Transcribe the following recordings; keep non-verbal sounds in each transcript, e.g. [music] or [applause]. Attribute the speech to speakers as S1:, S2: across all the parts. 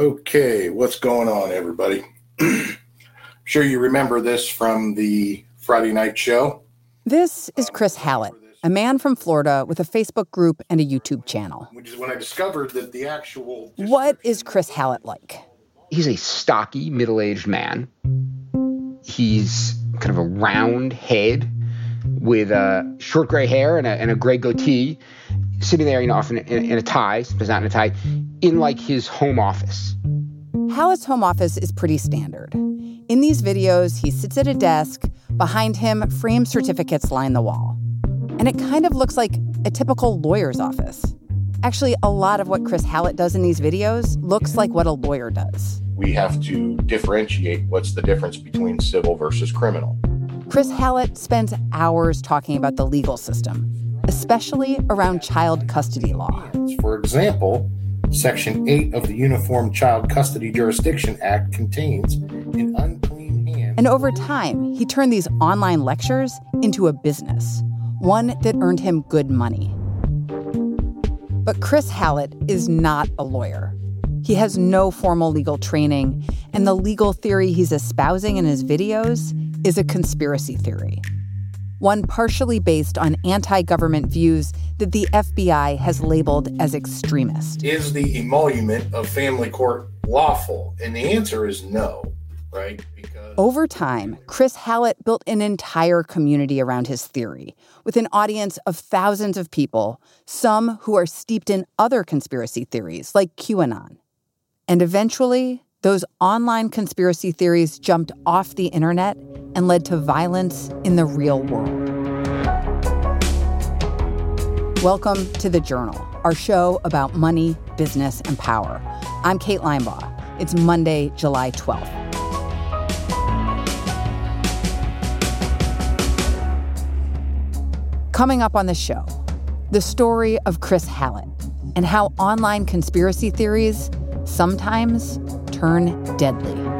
S1: Okay, what's going on, everybody? [clears throat] I'm sure you remember this from the Friday night show.
S2: This is Chris Hallett, a man from Florida with a Facebook group and a YouTube channel.
S1: Which is when I discovered that the actual.
S2: What is Chris Hallett like?
S3: He's a stocky, middle aged man. He's kind of a round head with uh, short gray hair and a, and a gray goatee, sitting there, you know, often in, in a tie, sometimes not in a tie, in like his home office.
S2: Hallett's home office is pretty standard. In these videos, he sits at a desk. Behind him, framed certificates line the wall. And it kind of looks like a typical lawyer's office. Actually, a lot of what Chris Hallett does in these videos looks like what a lawyer does.
S1: We have to differentiate what's the difference between civil versus criminal.
S2: Chris Hallett spends hours talking about the legal system, especially around child custody law.
S1: For example, Section 8 of the Uniform Child Custody Jurisdiction Act contains an unclean hand.
S2: And over time, he turned these online lectures into a business, one that earned him good money. But Chris Hallett is not a lawyer. He has no formal legal training, and the legal theory he's espousing in his videos is a conspiracy theory one partially based on anti government views that the FBI has labeled as extremist.
S1: Is the emolument of family court lawful? And the answer is no, right?
S2: Because over time, Chris Hallett built an entire community around his theory, with an audience of thousands of people, some who are steeped in other conspiracy theories like QAnon. And eventually, those online conspiracy theories jumped off the internet and led to violence in the real world. Welcome to The Journal, our show about money, business, and power. I'm Kate Linebaugh. It's Monday, July 12th. Coming up on the show, the story of Chris Hallett and how online conspiracy theories sometimes turn deadly.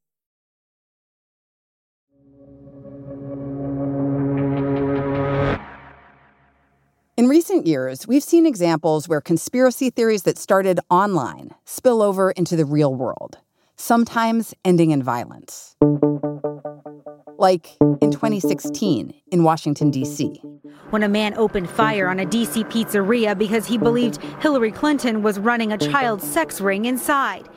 S2: In recent years, we've seen examples where conspiracy theories that started online spill over into the real world, sometimes ending in violence. Like in 2016 in Washington, D.C.
S4: When a man opened fire on a D.C. pizzeria because he believed Hillary Clinton was running a child sex ring inside.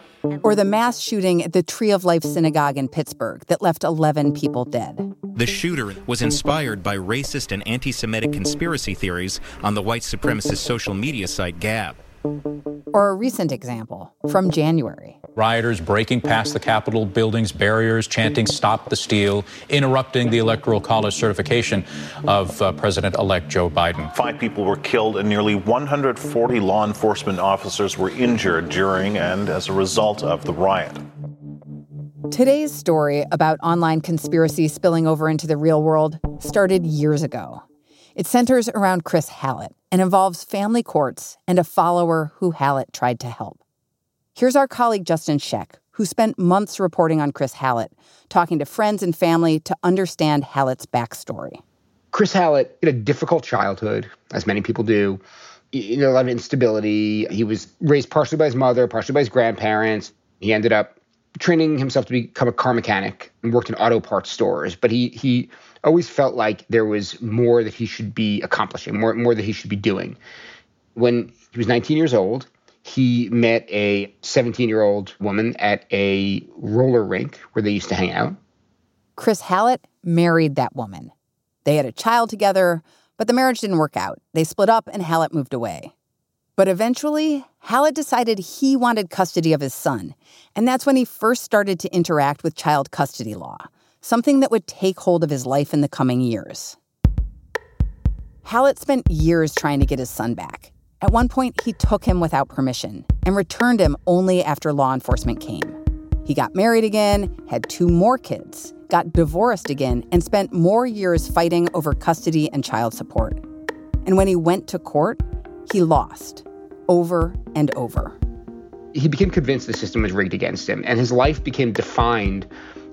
S2: Or the mass shooting at the Tree of Life Synagogue in Pittsburgh that left 11 people dead.
S5: The shooter was inspired by racist and anti Semitic conspiracy theories on the white supremacist social media site Gab.
S2: Or a recent example from January.
S6: Rioters breaking past the Capitol building's barriers, chanting Stop the Steal, interrupting the Electoral College certification of uh, President elect Joe Biden.
S7: Five people were killed and nearly 140 law enforcement officers were injured during and as a result of the riot.
S2: Today's story about online conspiracy spilling over into the real world started years ago. It centers around Chris Hallett and involves family courts and a follower who Hallett tried to help. Here's our colleague Justin Scheck, who spent months reporting on Chris Hallett, talking to friends and family to understand Hallett's backstory.
S3: Chris Hallett had a difficult childhood, as many people do. You know, a lot of instability. He was raised partially by his mother, partially by his grandparents. He ended up training himself to become a car mechanic and worked in auto parts stores. But he he always felt like there was more that he should be accomplishing, more more that he should be doing. When he was 19 years old, he met a 17 year old woman at a roller rink where they used to hang out.
S2: Chris Hallett married that woman. They had a child together, but the marriage didn't work out. They split up and Hallett moved away. But eventually, Hallett decided he wanted custody of his son, and that's when he first started to interact with child custody law, something that would take hold of his life in the coming years. Hallett spent years trying to get his son back. At one point, he took him without permission and returned him only after law enforcement came. He got married again, had two more kids, got divorced again, and spent more years fighting over custody and child support. And when he went to court, he lost over and over.
S3: He became convinced the system was rigged against him, and his life became defined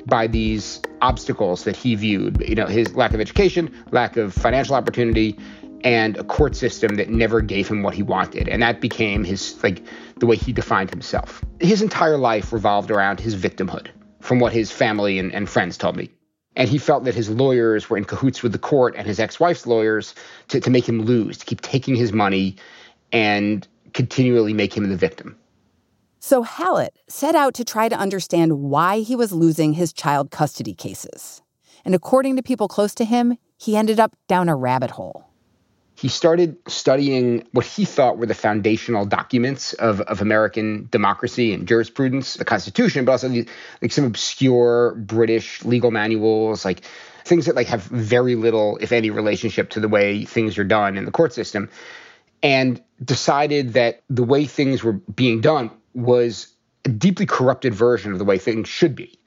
S3: by these obstacles that he viewed. You know, his lack of education, lack of financial opportunity, and a court system that never gave him what he wanted. And that became his like the way he defined himself. His entire life revolved around his victimhood, from what his family and, and friends told me. And he felt that his lawyers were in cahoots with the court and his ex-wife's lawyers to, to make him lose, to keep taking his money and continually make him the victim.
S2: So Hallett set out to try to understand why he was losing his child custody cases. And according to people close to him, he ended up down a rabbit hole.
S3: He started studying what he thought were the foundational documents of, of American democracy and jurisprudence, the Constitution, but also the, like some obscure British legal manuals, like things that like have very little, if any, relationship to the way things are done in the court system and decided that the way things were being done was a deeply corrupted version of the way things should be.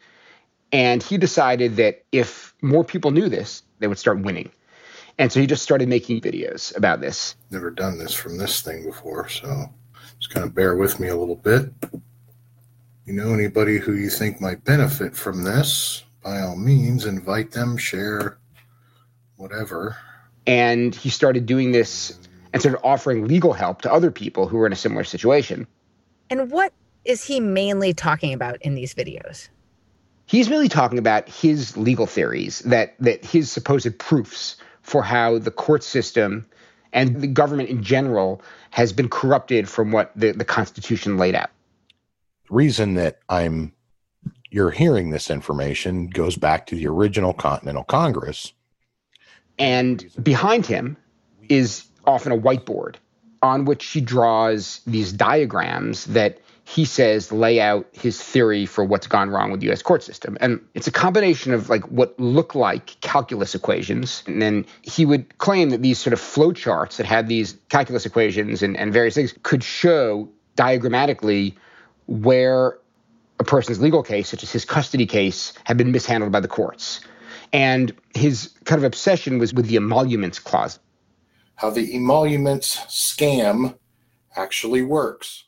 S3: And he decided that if more people knew this, they would start winning. And so he just started making videos about this.
S1: Never done this from this thing before, so just kind of bear with me a little bit. You know anybody who you think might benefit from this, by all means, invite them, share, whatever.
S3: And he started doing this and started offering legal help to other people who were in a similar situation.
S8: And what is he mainly talking about in these videos?
S3: He's really talking about his legal theories that that his supposed proofs for how the court system and the government in general has been corrupted from what the, the Constitution laid out.
S1: The reason that I'm you're hearing this information goes back to the original Continental Congress.
S3: And behind him is often a whiteboard on which he draws these diagrams that he says lay out his theory for what's gone wrong with the US court system. And it's a combination of like what look like calculus equations. And then he would claim that these sort of flowcharts that had these calculus equations and, and various things could show diagrammatically where a person's legal case, such as his custody case, had been mishandled by the courts. And his kind of obsession was with the emoluments clause
S1: how the emoluments scam actually works.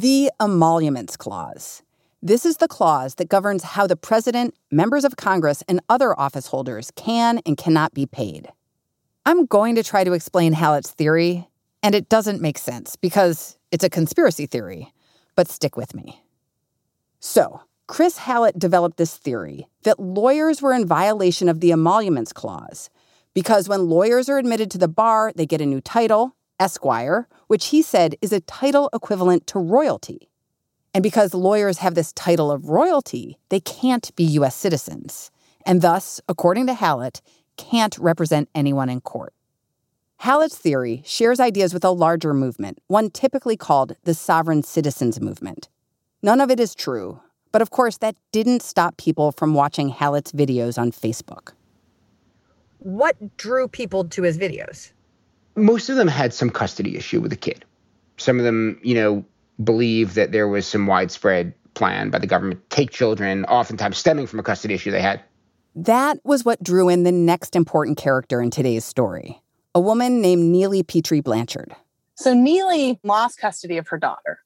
S2: The Emoluments Clause. This is the clause that governs how the president, members of Congress, and other office holders can and cannot be paid. I'm going to try to explain Hallett's theory, and it doesn't make sense because it's a conspiracy theory, but stick with me. So, Chris Hallett developed this theory that lawyers were in violation of the Emoluments Clause because when lawyers are admitted to the bar, they get a new title, Esquire, which he said is a title equivalent to royalty. And because lawyers have this title of royalty, they can't be U.S. citizens, and thus, according to Hallett, can't represent anyone in court. Hallett's theory shares ideas with a larger movement, one typically called the sovereign citizens movement. None of it is true, but of course, that didn't stop people from watching Hallett's videos on Facebook
S8: what drew people to his videos?
S3: Most of them had some custody issue with the kid. Some of them, you know, believe that there was some widespread plan by the government to take children, oftentimes stemming from a custody issue they had.
S2: That was what drew in the next important character in today's story a woman named Neely Petrie Blanchard.
S9: So Neely lost custody of her daughter,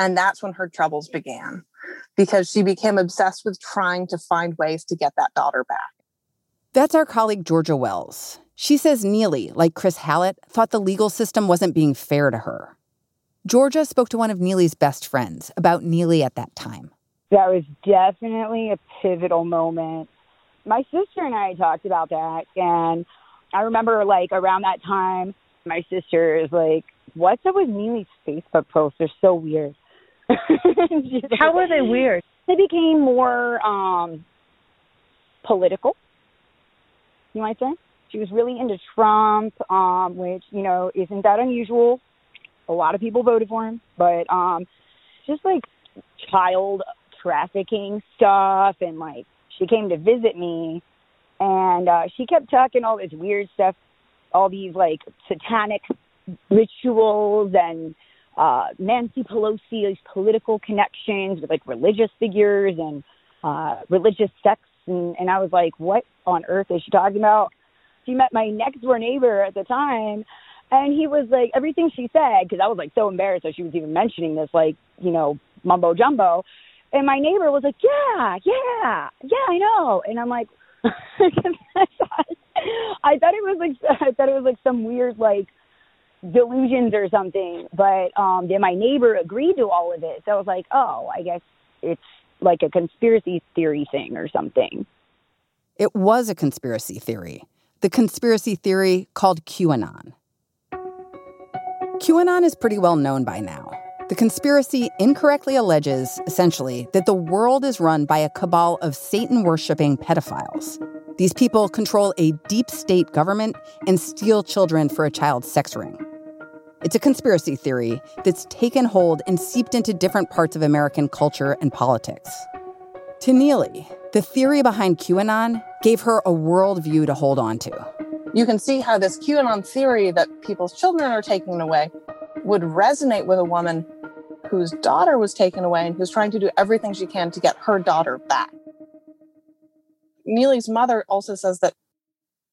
S9: and that's when her troubles began because she became obsessed with trying to find ways to get that daughter back.
S2: That's our colleague Georgia Wells. She says Neely, like Chris Hallett, thought the legal system wasn't being fair to her. Georgia spoke to one of Neely's best friends about Neely at that time.
S10: That was definitely a pivotal moment. My sister and I talked about that, and I remember like around that time, my sister is like, "What's up with Neely's Facebook posts? They're so weird." [laughs]
S9: How were they weird?
S10: They became more um, political you might say. She was really into Trump, um, which, you know, isn't that unusual. A lot of people voted for him, but um, just like child trafficking stuff. And like, she came to visit me and uh, she kept talking all this weird stuff all these like satanic rituals and uh, Nancy Pelosi's political connections with like religious figures and uh, religious sects. And, and I was like, what on earth is she talking about? She met my next door neighbor at the time. And he was like, everything she said, because I was like so embarrassed that she was even mentioning this, like, you know, mumbo jumbo. And my neighbor was like, yeah, yeah, yeah, I know. And I'm like, [laughs] I thought it was like, [laughs] I thought it was like some weird, like, delusions or something. But um then my neighbor agreed to all of it. So I was like, oh, I guess it's like a conspiracy theory thing or something.
S2: It was a conspiracy theory. The conspiracy theory called QAnon. QAnon is pretty well known by now. The conspiracy incorrectly alleges, essentially, that the world is run by a cabal of Satan worshipping pedophiles. These people control a deep state government and steal children for a child sex ring. It's a conspiracy theory that's taken hold and seeped into different parts of American culture and politics. To Neely, the theory behind QAnon gave her a worldview to hold on to.
S9: You can see how this QAnon theory that people's children are taken away would resonate with a woman whose daughter was taken away and who's trying to do everything she can to get her daughter back. Neely's mother also says that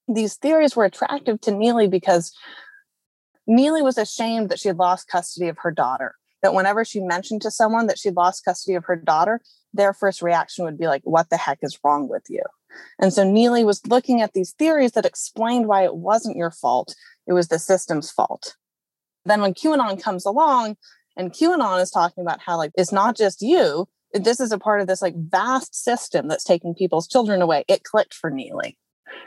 S9: these theories were attractive to Neely because Neely was ashamed that she had lost custody of her daughter. That whenever she mentioned to someone that she'd lost custody of her daughter, their first reaction would be like, What the heck is wrong with you? And so Neely was looking at these theories that explained why it wasn't your fault, it was the system's fault. Then when QAnon comes along, and QAnon is talking about how, like, it's not just you, this is a part of this like vast system that's taking people's children away. It clicked for Neely.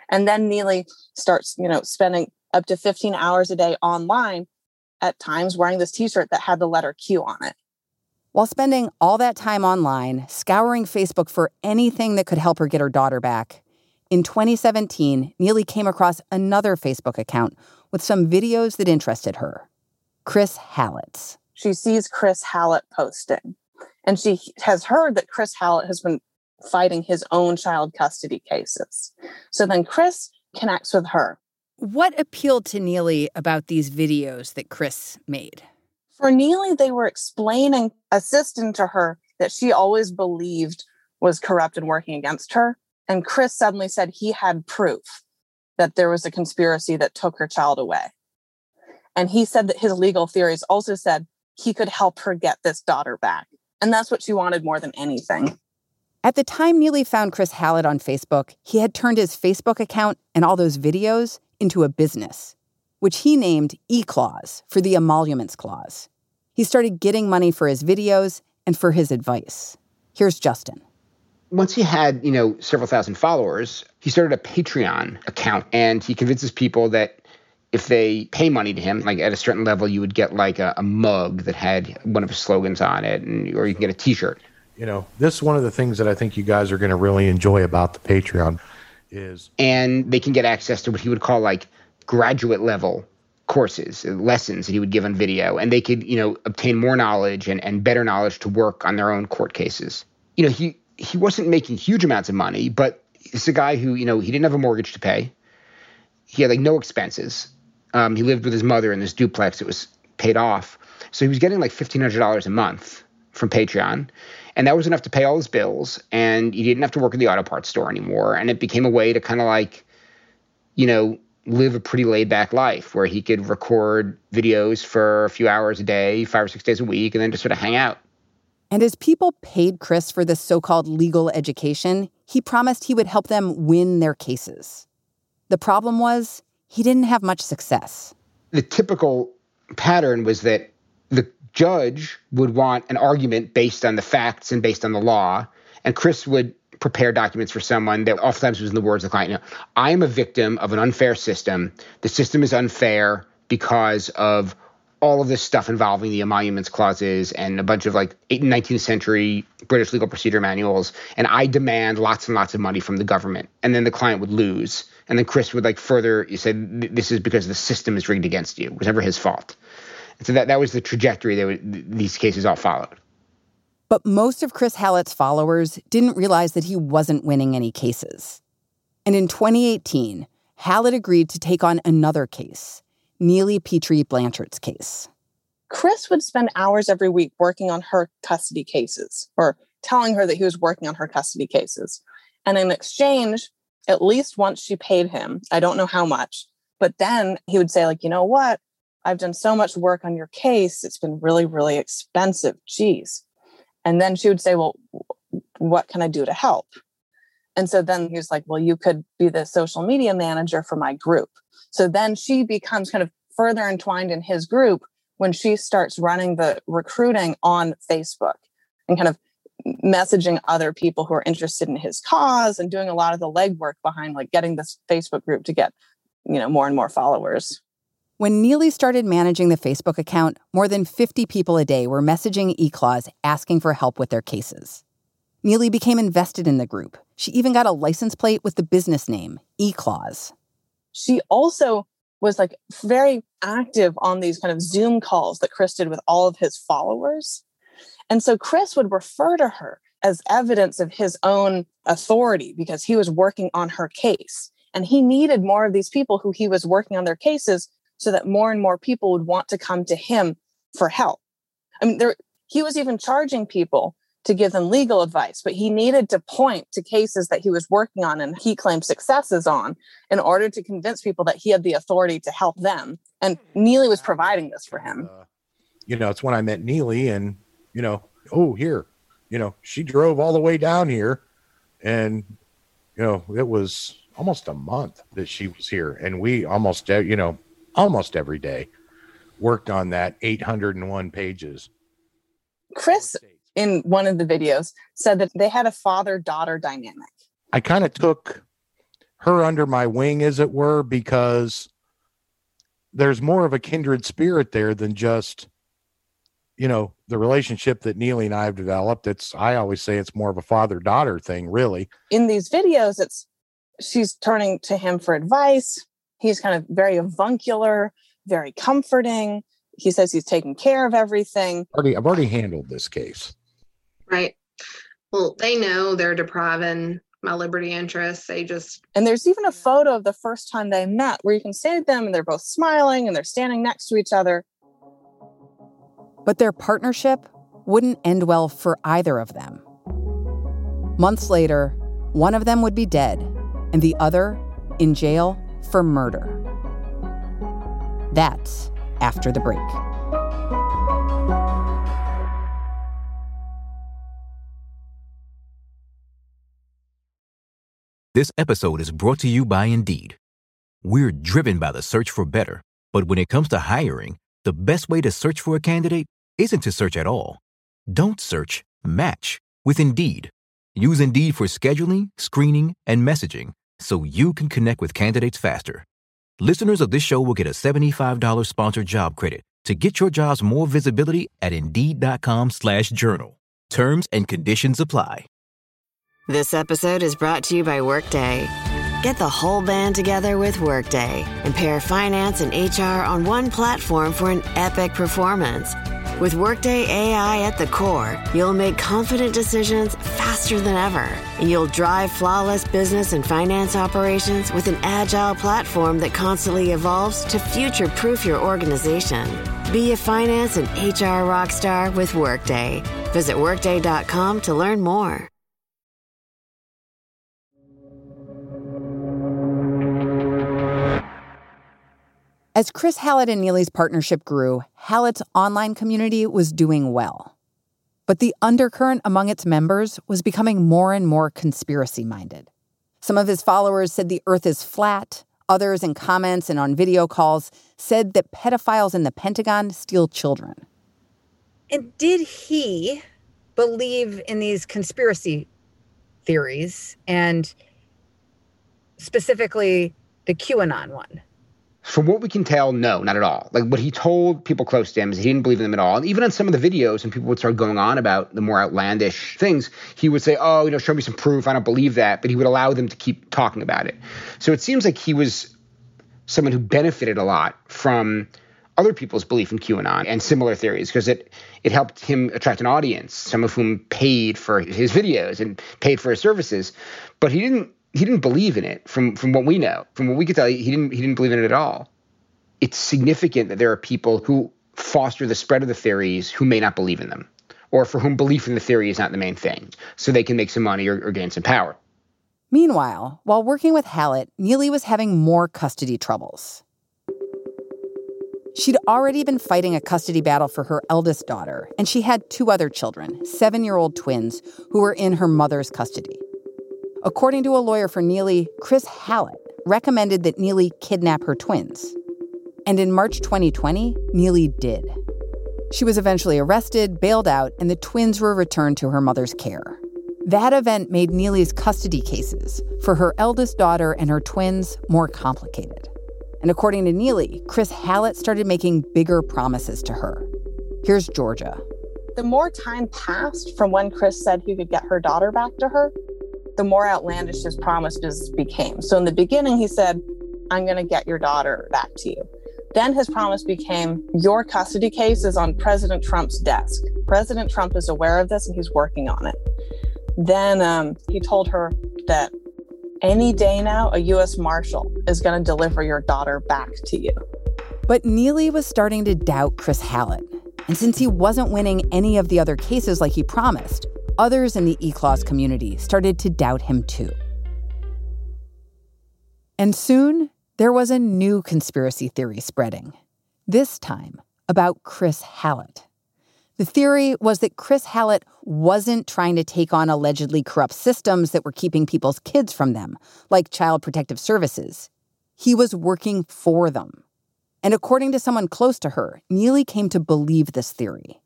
S9: And then Neely starts, you know, spending up to 15 hours a day online at times wearing this t-shirt that had the letter Q on it.
S2: While spending all that time online, scouring Facebook for anything that could help her get her daughter back, in 2017, Neely came across another Facebook account with some videos that interested her. Chris Hallett's.
S9: She sees Chris Hallett posting, and she has heard that Chris Hallett has been fighting his own child custody cases. So then Chris connects with her
S2: what appealed to Neely about these videos that Chris made?
S9: For Neely, they were explaining assisting to her that she always believed was corrupt and working against her. And Chris suddenly said he had proof that there was a conspiracy that took her child away. And he said that his legal theories also said he could help her get this daughter back. And that's what she wanted more than anything.
S2: At the time Neely found Chris Hallett on Facebook, he had turned his Facebook account and all those videos into a business, which he named E Clause for the Emoluments Clause. He started getting money for his videos and for his advice. Here's Justin.
S3: Once he had, you know, several thousand followers, he started a Patreon account and he convinces people that if they pay money to him, like at a certain level, you would get like a, a mug that had one of his slogans on it, and, or you can get a T-shirt.
S11: You know, this is one of the things that I think you guys are going to really enjoy about the Patreon is.
S3: And they can get access to what he would call like graduate level courses lessons that he would give on video. And they could you know obtain more knowledge and, and better knowledge to work on their own court cases. You know he he wasn't making huge amounts of money but it's a guy who you know he didn't have a mortgage to pay. He had like no expenses. Um, he lived with his mother in this duplex. That was paid off. So he was getting like $1500 a month from patreon and that was enough to pay all his bills. And he didn't have to work at the auto parts store anymore. And it became a way to kind of like, you know, live a pretty laid back life where he could record videos for a few hours a day, five or six days a week, and then just sort of hang out.
S2: And as people paid Chris for this so called legal education, he promised he would help them win their cases. The problem was he didn't have much success.
S3: The typical pattern was that judge would want an argument based on the facts and based on the law. And Chris would prepare documents for someone that oftentimes was in the words of the client. You know, I am a victim of an unfair system. The system is unfair because of all of this stuff involving the emoluments clauses and a bunch of like 18th, 19th century British legal procedure manuals. And I demand lots and lots of money from the government. And then the client would lose. And then Chris would like further you say, this is because the system is rigged against you. It was never his fault. And so that, that was the trajectory that these cases all followed.
S2: But most of Chris Hallett's followers didn't realize that he wasn't winning any cases. And in 2018, Hallett agreed to take on another case, Neely Petrie Blanchard's case.
S9: Chris would spend hours every week working on her custody cases or telling her that he was working on her custody cases. And in exchange, at least once she paid him, I don't know how much, but then he would say, like, you know what? I've done so much work on your case. It's been really, really expensive. Geez. And then she would say, well, what can I do to help? And so then he was like, well, you could be the social media manager for my group. So then she becomes kind of further entwined in his group when she starts running the recruiting on Facebook and kind of messaging other people who are interested in his cause and doing a lot of the legwork behind like getting this Facebook group to get, you know, more and more followers.
S2: When Neely started managing the Facebook account, more than 50 people a day were messaging eClause asking for help with their cases. Neely became invested in the group. She even got a license plate with the business name, eClause.
S9: She also was like very active on these kind of Zoom calls that Chris did with all of his followers. And so Chris would refer to her as evidence of his own authority because he was working on her case. And he needed more of these people who he was working on their cases so that more and more people would want to come to him for help. I mean, there, he was even charging people to give them legal advice, but he needed to point to cases that he was working on and he claimed successes on in order to convince people that he had the authority to help them. And Neely was providing this for him. Uh,
S11: you know, it's when I met Neely and, you know, oh, here, you know, she drove all the way down here and, you know, it was almost a month that she was here. And we almost, you know, almost every day worked on that 801 pages.
S9: Chris in one of the videos said that they had a father daughter dynamic.
S11: I kind of took her under my wing, as it were, because there's more of a kindred spirit there than just, you know, the relationship that Neely and I have developed. It's, I always say it's more of a father daughter thing, really.
S9: In these videos, it's, she's turning to him for advice. He's kind of very avuncular, very comforting. He says he's taking care of everything.
S11: Already, I've already handled this case.
S12: Right. Well, they know they're depriving my liberty interests. They just.
S9: And there's even a photo of the first time they met where you can see them and they're both smiling and they're standing next to each other.
S2: But their partnership wouldn't end well for either of them. Months later, one of them would be dead and the other in jail for murder. That's after the break.
S13: This episode is brought to you by Indeed. We're driven by the search for better, but when it comes to hiring, the best way to search for a candidate isn't to search at all. Don't search, match with Indeed. Use Indeed for scheduling, screening, and messaging so you can connect with candidates faster. Listeners of this show will get a $75 sponsored job credit to get your jobs more visibility at Indeed.com slash journal. Terms and conditions apply.
S14: This episode is brought to you by Workday. Get the whole band together with Workday and pair finance and HR on one platform for an epic performance. With Workday AI at the core, you'll make confident decisions faster than ever, and you'll drive flawless business and finance operations with an agile platform that constantly evolves to future proof your organization. Be a finance and HR rockstar with Workday. Visit Workday.com to learn more.
S2: As Chris Hallett and Neely's partnership grew, Hallett's online community was doing well. But the undercurrent among its members was becoming more and more conspiracy minded. Some of his followers said the earth is flat. Others, in comments and on video calls, said that pedophiles in the Pentagon steal children.
S8: And did he believe in these conspiracy theories and specifically the QAnon one?
S3: From what we can tell, no, not at all. Like what he told people close to him is he didn't believe in them at all. And even on some of the videos, and people would start going on about the more outlandish things, he would say, "Oh, you know, show me some proof. I don't believe that." But he would allow them to keep talking about it. So it seems like he was someone who benefited a lot from other people's belief in QAnon and similar theories because it it helped him attract an audience, some of whom paid for his videos and paid for his services. But he didn't he didn't believe in it from from what we know. From what we could tell, he didn't he didn't believe in it at all. It's significant that there are people who foster the spread of the theories who may not believe in them, or for whom belief in the theory is not the main thing, so they can make some money or, or gain some power.
S2: Meanwhile, while working with Hallett, Neely was having more custody troubles. She'd already been fighting a custody battle for her eldest daughter, and she had two other children, seven year old twins, who were in her mother's custody. According to a lawyer for Neely, Chris Hallett recommended that Neely kidnap her twins. And in March 2020, Neely did. She was eventually arrested, bailed out, and the twins were returned to her mother's care. That event made Neely's custody cases for her eldest daughter and her twins more complicated. And according to Neely, Chris Hallett started making bigger promises to her. Here's Georgia.
S9: The more time passed from when Chris said he could get her daughter back to her, the more outlandish his promises became. So in the beginning, he said, I'm going to get your daughter back to you. Then his promise became, Your custody case is on President Trump's desk. President Trump is aware of this and he's working on it. Then um, he told her that any day now, a U.S. Marshal is going to deliver your daughter back to you.
S2: But Neely was starting to doubt Chris Hallett. And since he wasn't winning any of the other cases like he promised, others in the E-Clause community started to doubt him too. And soon, there was a new conspiracy theory spreading, this time about Chris Hallett. The theory was that Chris Hallett wasn't trying to take on allegedly corrupt systems that were keeping people's kids from them, like Child Protective Services. He was working for them. And according to someone close to her, Neely came to believe this theory.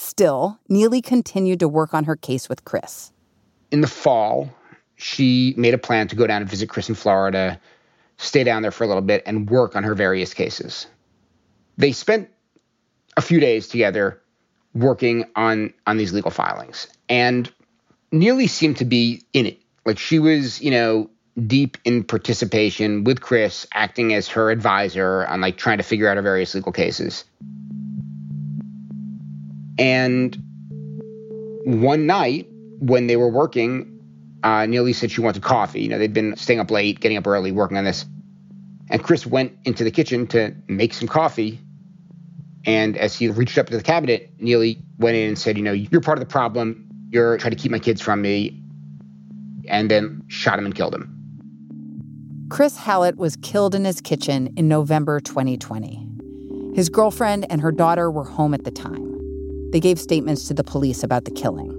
S2: Still, Neely continued to work on her case with Chris.
S3: In the fall, she made a plan to go down and visit Chris in Florida, stay down there for a little bit, and work on her various cases. They spent a few days together working on on these legal filings. And Neely seemed to be in it. Like she was, you know, deep in participation with Chris, acting as her advisor on like trying to figure out her various legal cases. And one night when they were working, uh, Neely said she wanted coffee. You know, they'd been staying up late, getting up early, working on this. And Chris went into the kitchen to make some coffee and as he reached up to the cabinet, Neely went in and said, You know, you're part of the problem. You're trying to keep my kids from me. And then shot him and killed him.
S2: Chris Hallett was killed in his kitchen in November 2020. His girlfriend and her daughter were home at the time. They gave statements to the police about the killing.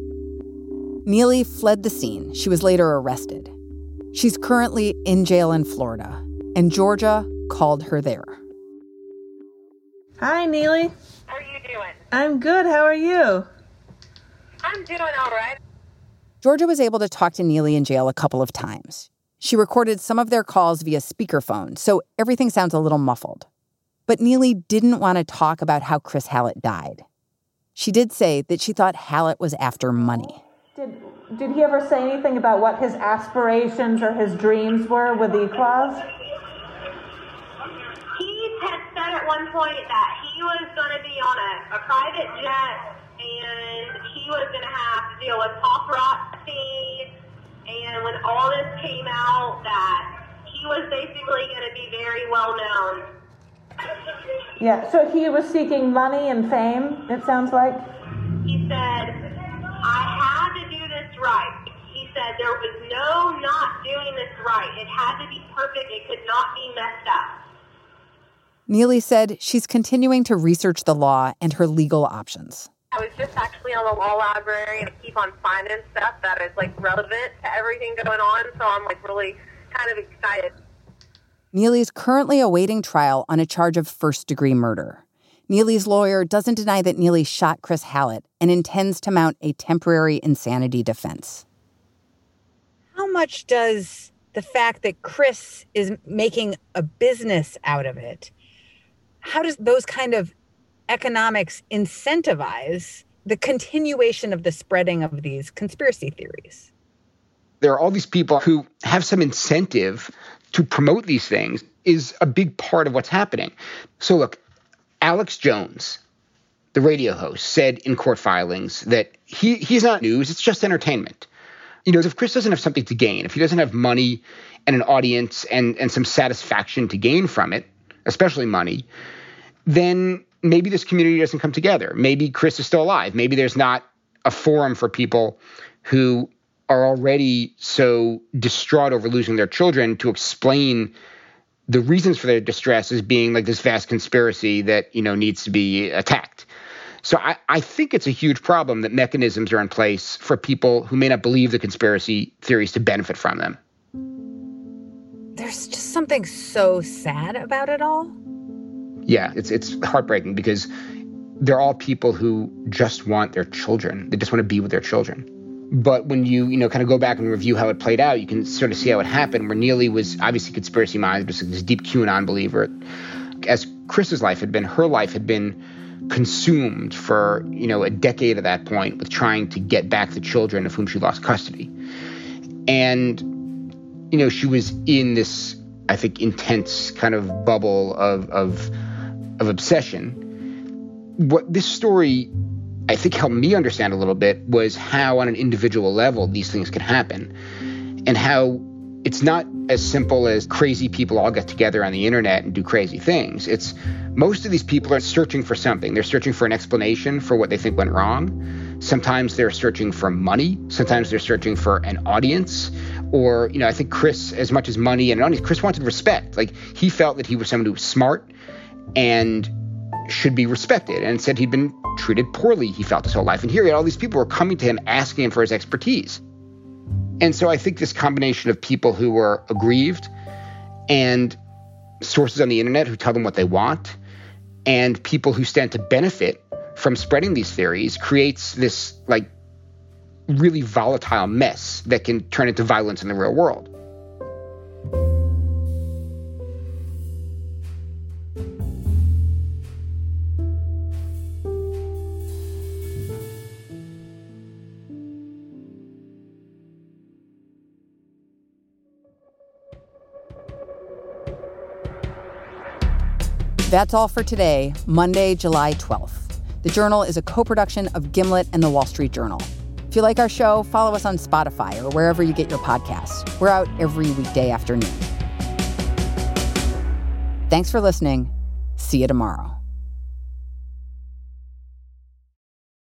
S2: Neely fled the scene. She was later arrested. She's currently in jail in Florida, and Georgia called her there.
S15: Hi, Neely.
S16: How are you doing?
S15: I'm good. How are you?
S16: I'm doing all right.
S2: Georgia was able to talk to Neely in jail a couple of times. She recorded some of their calls via speakerphone, so everything sounds a little muffled. But Neely didn't want to talk about how Chris Hallett died. She did say that she thought Hallett was after money.
S15: Did, did he ever say anything about what his aspirations or his dreams were with the clause?
S16: He had said at one point that he was going to be on a, a private jet and he was going to have to deal with paparazzi. And when all this came out, that he was basically going to be very well known.
S15: Yeah, so he was seeking money and fame, it sounds like?
S16: He said, I had to do this right. He said there was no not doing this right. It had to be perfect. It could not be messed up.
S2: Neely said she's continuing to research the law and her legal options.
S16: I was just actually on the law library and I keep on finding stuff that is like relevant to everything going on. So I'm like really kind of excited.
S2: Neely's currently awaiting trial on a charge of first degree murder. Neely's lawyer doesn't deny that Neely shot Chris Hallett and intends to mount a temporary insanity defense.
S8: How much does the fact that Chris is making a business out of it how does those kind of economics incentivize the continuation of the spreading of these conspiracy theories?
S3: There are all these people who have some incentive to promote these things is a big part of what's happening. So look, Alex Jones, the radio host, said in court filings that he, he's not news, it's just entertainment. You know, if Chris doesn't have something to gain, if he doesn't have money and an audience and, and some satisfaction to gain from it, especially money, then maybe this community doesn't come together. Maybe Chris is still alive. Maybe there's not a forum for people who are already so distraught over losing their children to explain the reasons for their distress as being like this vast conspiracy that you know needs to be attacked. So I, I think it's a huge problem that mechanisms are in place for people who may not believe the conspiracy theories to benefit from them.
S8: There's just something so sad about it all.
S3: Yeah, it's it's heartbreaking because they're all people who just want their children. They just want to be with their children. But when you, you know, kind of go back and review how it played out, you can sort of see how it happened. Where Neely was obviously conspiracy minded, just this deep QAnon believer. As Chris's life had been, her life had been consumed for, you know, a decade at that point with trying to get back the children of whom she lost custody. And, you know, she was in this, I think, intense kind of bubble of of, of obsession. What this story I think helped me understand a little bit was how, on an individual level, these things can happen, and how it's not as simple as crazy people all get together on the internet and do crazy things. It's most of these people are searching for something. They're searching for an explanation for what they think went wrong. Sometimes they're searching for money. Sometimes they're searching for an audience. Or, you know, I think Chris, as much as money and an audience, Chris wanted respect. Like he felt that he was someone who was smart and should be respected and said he'd been treated poorly, he felt his whole life. And here he had all these people were coming to him asking him for his expertise. And so I think this combination of people who were aggrieved and sources on the internet who tell them what they want and people who stand to benefit from spreading these theories creates this like really volatile mess that can turn into violence in the real world.
S2: That's all for today, Monday, July 12th. The Journal is a co production of Gimlet and the Wall Street Journal. If you like our show, follow us on Spotify or wherever you get your podcasts. We're out every weekday afternoon. Thanks for listening. See you tomorrow.